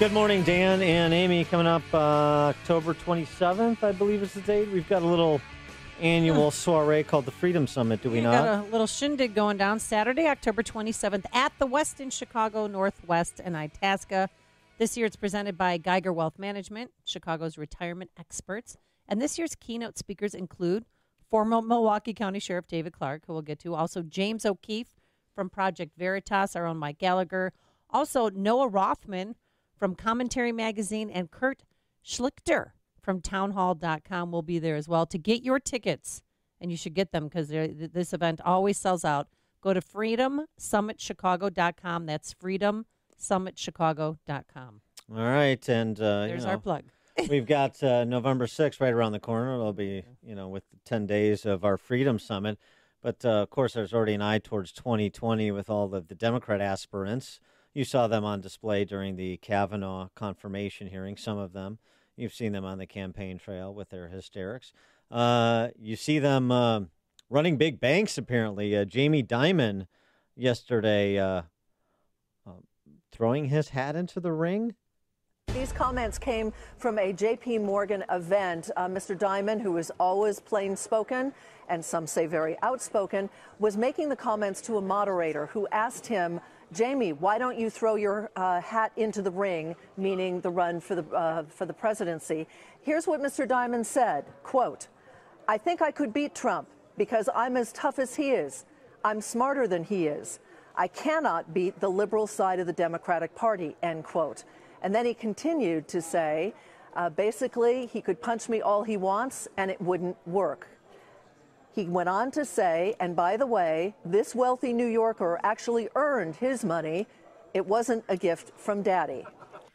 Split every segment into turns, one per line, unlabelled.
Good morning, Dan and Amy. Coming up uh, October 27th, I believe is the date. We've got a little annual soiree called the Freedom Summit, do we know?
we
not?
got a little shindig going down Saturday, October 27th at the Westin Chicago Northwest and Itasca. This year it's presented by Geiger Wealth Management, Chicago's retirement experts. And this year's keynote speakers include former Milwaukee County Sheriff David Clarke, who we'll get to, also James O'Keefe from Project Veritas, our own Mike Gallagher, also Noah Rothman from Commentary Magazine, and Kurt Schlichter from townhall.com will be there as well to get your tickets. And you should get them because this event always sells out. Go to freedomsummitchicago.com. That's freedomsummitchicago.com.
All right, and uh,
There's
you know,
our plug.
we've got uh, November 6th right around the corner. It'll be, you know, with 10 days of our Freedom Summit. But uh, of course, there's already an eye towards 2020 with all of the Democrat aspirants. You saw them on display during the Kavanaugh confirmation hearing, some of them. You've seen them on the campaign trail with their hysterics. Uh, you see them uh, running big banks, apparently. Uh, Jamie Dimon yesterday uh, uh, throwing his hat into the ring.
These comments came from a JP Morgan event. Uh, Mr. Dimon, who is always plain spoken and some say very outspoken, was making the comments to a moderator who asked him, Jamie, why don't you throw your uh, hat into the ring, meaning the run for the, uh, for the presidency? Here's what Mr. Dimon said, quote, I think I could beat Trump because I'm as tough as he is. I'm smarter than he is. I cannot beat the liberal side of the Democratic Party, end quote. And then he continued to say, uh, basically, he could punch me all he wants and it wouldn't work. He went on to say, and by the way, this wealthy New Yorker actually earned his money. It wasn't a gift from daddy.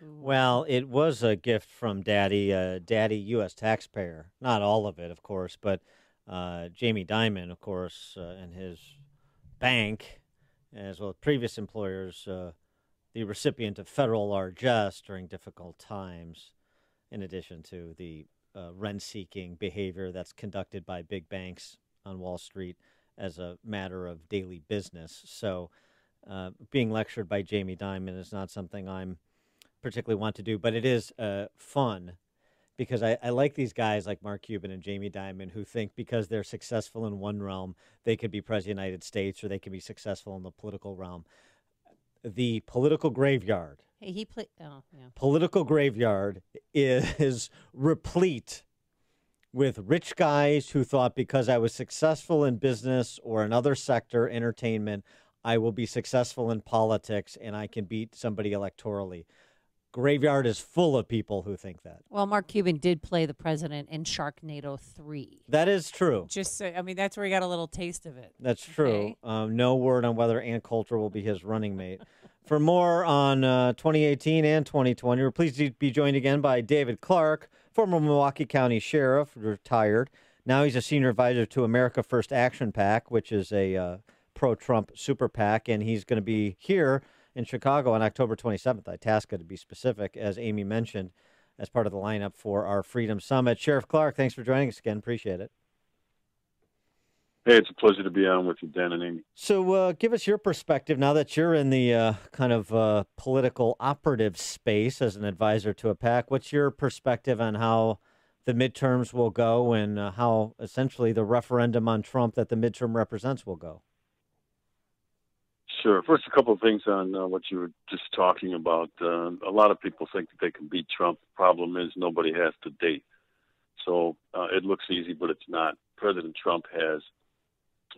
Well, it was a gift from Daddy, uh, Daddy, U.S. taxpayer. Not all of it, of course, but uh, Jamie Dimon, of course, uh, and his bank, as well as previous employers, uh, the recipient of federal largesse during difficult times, in addition to the uh, rent seeking behavior that's conducted by big banks on Wall Street as a matter of daily business. So, uh, being lectured by Jamie Dimon is not something I'm particularly want to do, but it is uh, fun because I, I like these guys like Mark Cuban and Jamie Dimon who think because they're successful in one realm, they could be president of the United States or they could be successful in the political realm. The political graveyard,
Hey, he played. Oh, yeah.
political graveyard is replete with rich guys who thought because I was successful in business or another sector, entertainment, I will be successful in politics and I can beat somebody electorally. Graveyard is full of people who think that.
Well, Mark Cuban did play the president in Sharknado 3.
That is true.
Just so, I mean, that's where he got a little taste of it.
That's true.
Okay.
Um, no word on whether Ann Coulter will be his running mate. For more on uh, 2018 and 2020, we're pleased to be joined again by David Clarke, former Milwaukee County Sheriff, retired. Now he's a senior advisor to America First Action PAC, which is a uh, pro Trump super PAC, and he's going to be here in Chicago on October 27th, Itasca to be specific, as Amy mentioned, as part of the lineup for our Freedom Summit. Sheriff Clarke, thanks for joining us again. Appreciate it.
Hey, it's a pleasure to be on with you, Dan and Amy.
So, uh, give us your perspective now that you're in the uh, kind of uh, political operative space as an advisor to a PAC. What's your perspective on how the midterms will go and uh, how essentially the referendum on Trump that the midterm represents will go?
Sure. First, a couple of things on uh, what you were just talking about. Uh, a lot of people think that they can beat Trump. The Problem is, nobody has to date. So uh, it looks easy, but it's not. President Trump has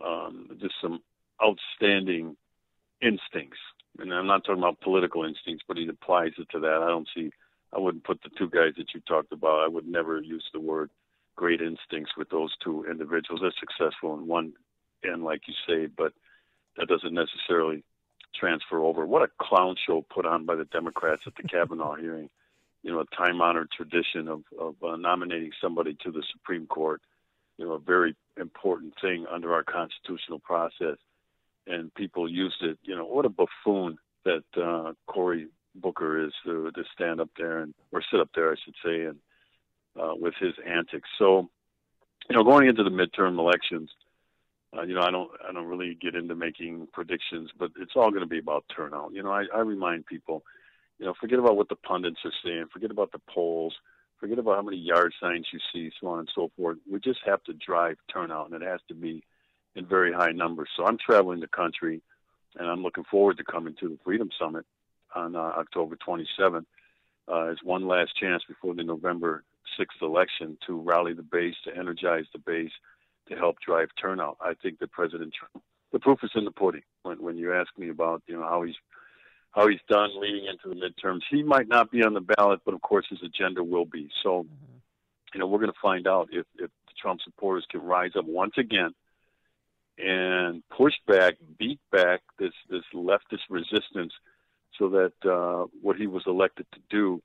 um, just some outstanding instincts. And I'm not talking about political instincts, but he applies it to that. I don't see, I wouldn't put the two guys that you talked about, I would never use the word great instincts with those two individuals. They're successful in one end, like you say, but that doesn't necessarily transfer over. What a clown show put on by the Democrats at the Kavanaugh hearing. You know, a time honored tradition of, of uh, nominating somebody to the Supreme Court, you know, a very important thing under our constitutional process. And people used it, you know, what a buffoon that uh, Cory Booker is to, to stand up there and, or sit up there, I should say, and uh, with his antics. So, you know, going into the midterm elections, uh, you know, I don't, I don't really get into making predictions, but it's all going to be about turnout. You know, I, I remind people, You know, forget about what the pundits are saying. Forget about the polls. Forget about how many yard signs you see, so on and so forth. We just have to drive turnout, and it has to be in very high numbers. So I'm traveling the country, and I'm looking forward to coming to the Freedom Summit on uh, October 27th uh, as one last chance before the November 6th election to rally the base, to energize the base, to help drive turnout. I think that President Trump, the proof is in the pudding. When when you ask me about you know how he's how he's done leading into the midterms, he might not be on the ballot, but of course his agenda will be. So, mm-hmm. you know, we're going to find out if if the Trump supporters can rise up once again and push back, beat back this this leftist resistance, so that uh, what he was elected to do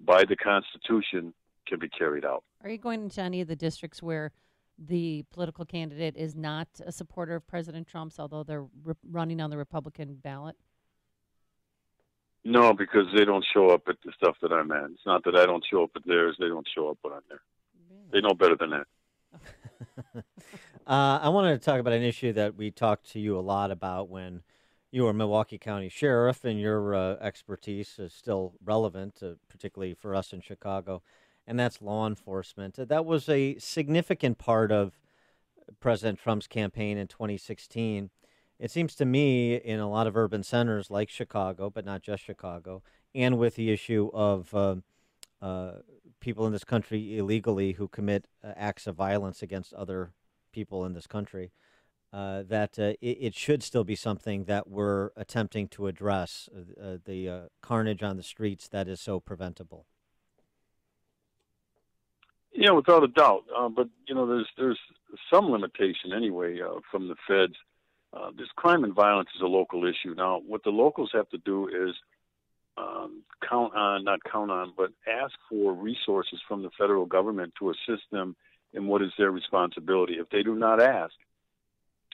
by the Constitution can be carried out.
Are you going into any of the districts where the political candidate is not a supporter of President Trump's, although they're re- running on the Republican ballot?
No, because they don't show up at the stuff that I'm at. It's not that I don't show up at theirs; they don't show up when I'm there. Really? They know better than that.
uh, I wanted to talk about an issue that we talked to you a lot about when you were Milwaukee County Sheriff, and your uh, expertise is still relevant, uh, particularly for us in Chicago and that's law enforcement. That was a significant part of President Trump's campaign in 2016. It seems to me in a lot of urban centers like Chicago, but not just Chicago, and with the issue of uh, uh, people in this country illegally who commit uh, acts of violence against other people in this country, uh, that uh, it, it, should still be something that we're attempting to address uh, the carnage on the streets that is so preventable.
Yeah, without a doubt. But you know, there's there's some limitation anyway from the feds. Uh, this crime and violence is a local issue. Now, what the locals have to do is um, count on, not count on, but ask for resources from the federal government to assist them in what is their responsibility. If they do not ask,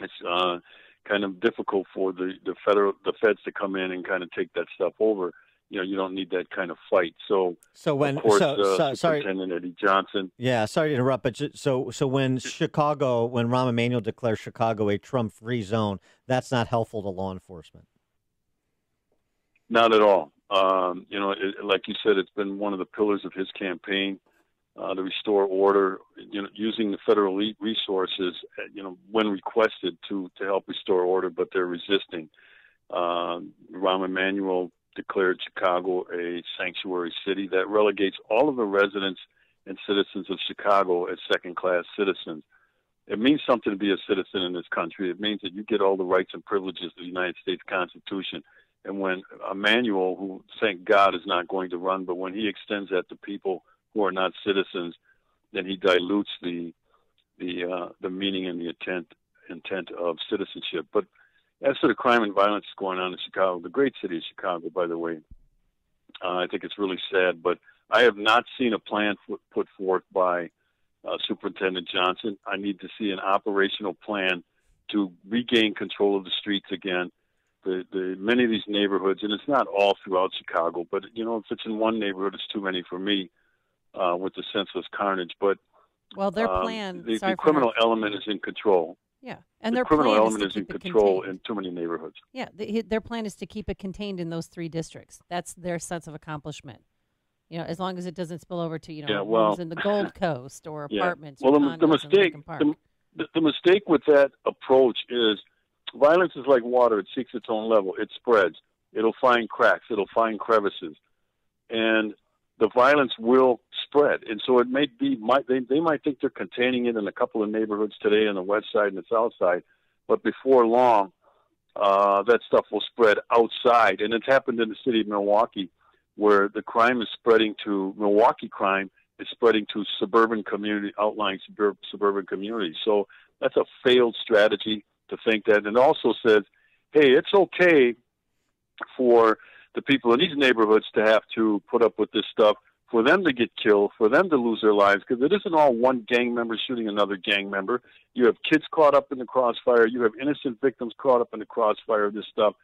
it's uh, kind of difficult for the the federal the feds to come in and kind of take that stuff over you know you don't need that kind of fight. So
so when
course,
so,
uh,
so, sorry
Eddie Johnson.
Yeah, sorry to interrupt, but so so when Chicago when Rahm Emanuel declares Chicago a Trump free zone, that's not helpful to law enforcement.
Not at all. Um, you know, it, like you said, it's been one of the pillars of his campaign uh, to restore order. You know, using the federal resources, uh, you know, when requested to to help restore order, but they're resisting. Uh, Rahm Emanuel declared Chicago a sanctuary city that relegates all of the residents and citizens of Chicago as second class citizens. It means something to be a citizen in this country. It means that you get all the rights and privileges of the United States Constitution. And when Emanuel, who thank God is not going to run, but when he extends that to people who are not citizens, then he dilutes the the uh, the meaning and the intent intent of citizenship. But as for the crime and violence going on in Chicago, the great city of Chicago, by the way, uh, I think it's really sad, but I have not seen a plan put, put forth by uh, Superintendent Johnson. I need to see an operational plan to regain control of the streets again. The, the many of these neighborhoods, and it's not all throughout Chicago, but you know, if it's in one neighborhood, it's too many for me uh, with the senseless carnage. But
well, their um, plan,
um, the, the criminal element is in control.
Yeah, and
the
their
criminal
plan
element
is,
is in
control
in too many neighborhoods.
Yeah, the, their plan is to keep it contained in those three districts. That's their sense of accomplishment. You know, as long as it doesn't spill over to you know
yeah, well,
homes in the Gold Coast or apartments. yeah.
Well,
the,
the mistake the, the mistake with that approach is violence is like water; it seeks its own level. It spreads. It'll find cracks. It'll find crevices, and the violence will spread. And so it may be, might, they, they might think they're containing it in a couple of neighborhoods today on the west side and the south side, but before long, uh, that stuff will spread outside. And it's happened in the city of Milwaukee where the crime is spreading to Milwaukee crime is spreading to suburban community, outlying suburb, suburban communities. So that's a failed strategy to think that. And also says, hey, it's okay for the people in these neighborhoods to have to put up with this stuff, for them to get killed, for them to lose their lives, because it isn't all one gang member shooting another gang member. You have kids caught up in the crossfire. You have innocent victims caught up in the crossfire of this stuff.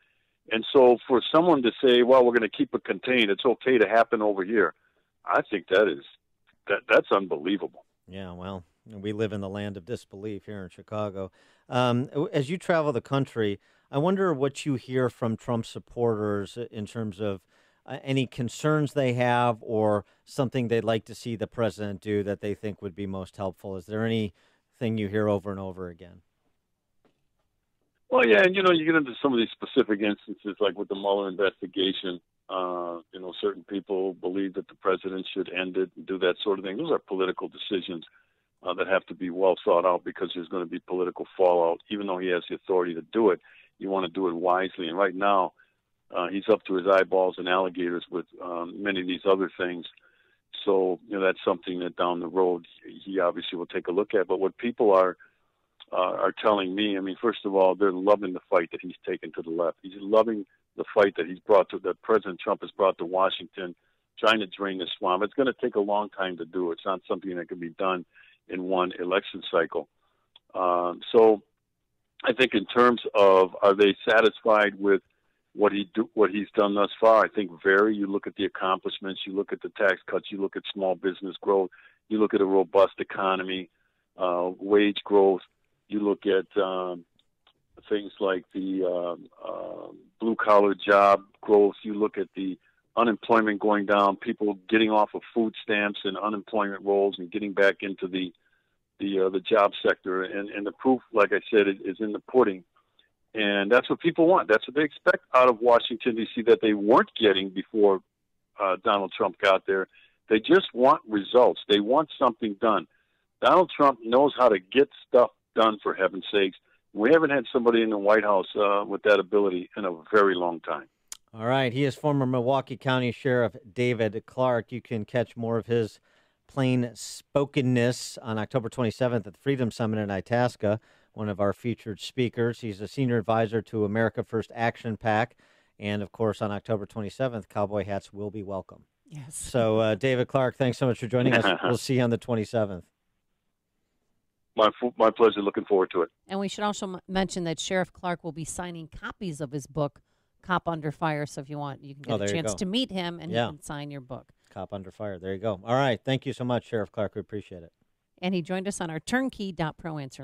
And so for someone to say, well, we're going to keep it contained, it's okay to happen over here, I think that is that that's unbelievable.
Yeah, well, we live in the land of disbelief here in Chicago. Um, as you travel the country, I wonder what you hear from Trump supporters in terms of uh, any concerns they have or something they'd like to see the president do that they think would be most helpful? Is there anything you hear over and over again?
Well, yeah, and you know, you get into some of these specific instances, like with the Mueller investigation. Uh, you know, certain people believe that the president should end it and do that sort of thing. Those are political decisions uh, that have to be well thought out because there's going to be political fallout. Even though he has the authority to do it, you want to do it wisely. And right now, uh, he's up to his eyeballs in alligators with um, many of these other things. So, you know, that's something that down the road he obviously will take a look at. But what people are uh, are telling me, I mean, first of all, they're loving the fight that he's taken to the left. He's loving the fight that he's brought to that President Trump has brought to Washington, trying to drain the swamp. It's going to take a long time to do. It's not something that can be done in one election cycle. Um, so, I think in terms of are they satisfied with what he do, what he's done thus far? I think very. You look at the accomplishments. You look at the tax cuts. You look at small business growth. You look at a robust economy, uh, wage growth. You look at um, things like the um, uh, blue collar job growth. You look at the unemployment going down, people getting off of food stamps and unemployment rolls and getting back into the the uh, the job sector. And and the proof, like I said, is in the pudding. And that's what people want. That's what they expect out of Washington D.C. that they weren't getting before uh, Donald Trump got there. They just want results. They want something done. Donald Trump knows how to get stuff done, for heaven's sakes. We haven't had somebody in the White House uh, with that ability in a very long time.
All right. He is former Milwaukee County Sheriff David Clarke. You can catch more of his plain spokenness on October 27th at the Freedom Summit in Itasca, one of our featured speakers. He's a senior advisor to America First Action PAC. And of course, on October 27th, cowboy hats will be welcome.
Yes.
So, uh, David Clarke, thanks so much for joining us. We'll see you on the 27th.
My, my pleasure. Looking forward to it.
And we should also m- mention that Sheriff Clarke will be signing copies of his book, Cop Under Fire. So if you want, you can get
Oh,
a chance to meet him and
Yeah.
he can sign your book.
Cop under fire. There you go. All right. Thank you so much, Sheriff Clarke. We appreciate it.
And he joined us on our turnkey.pro answer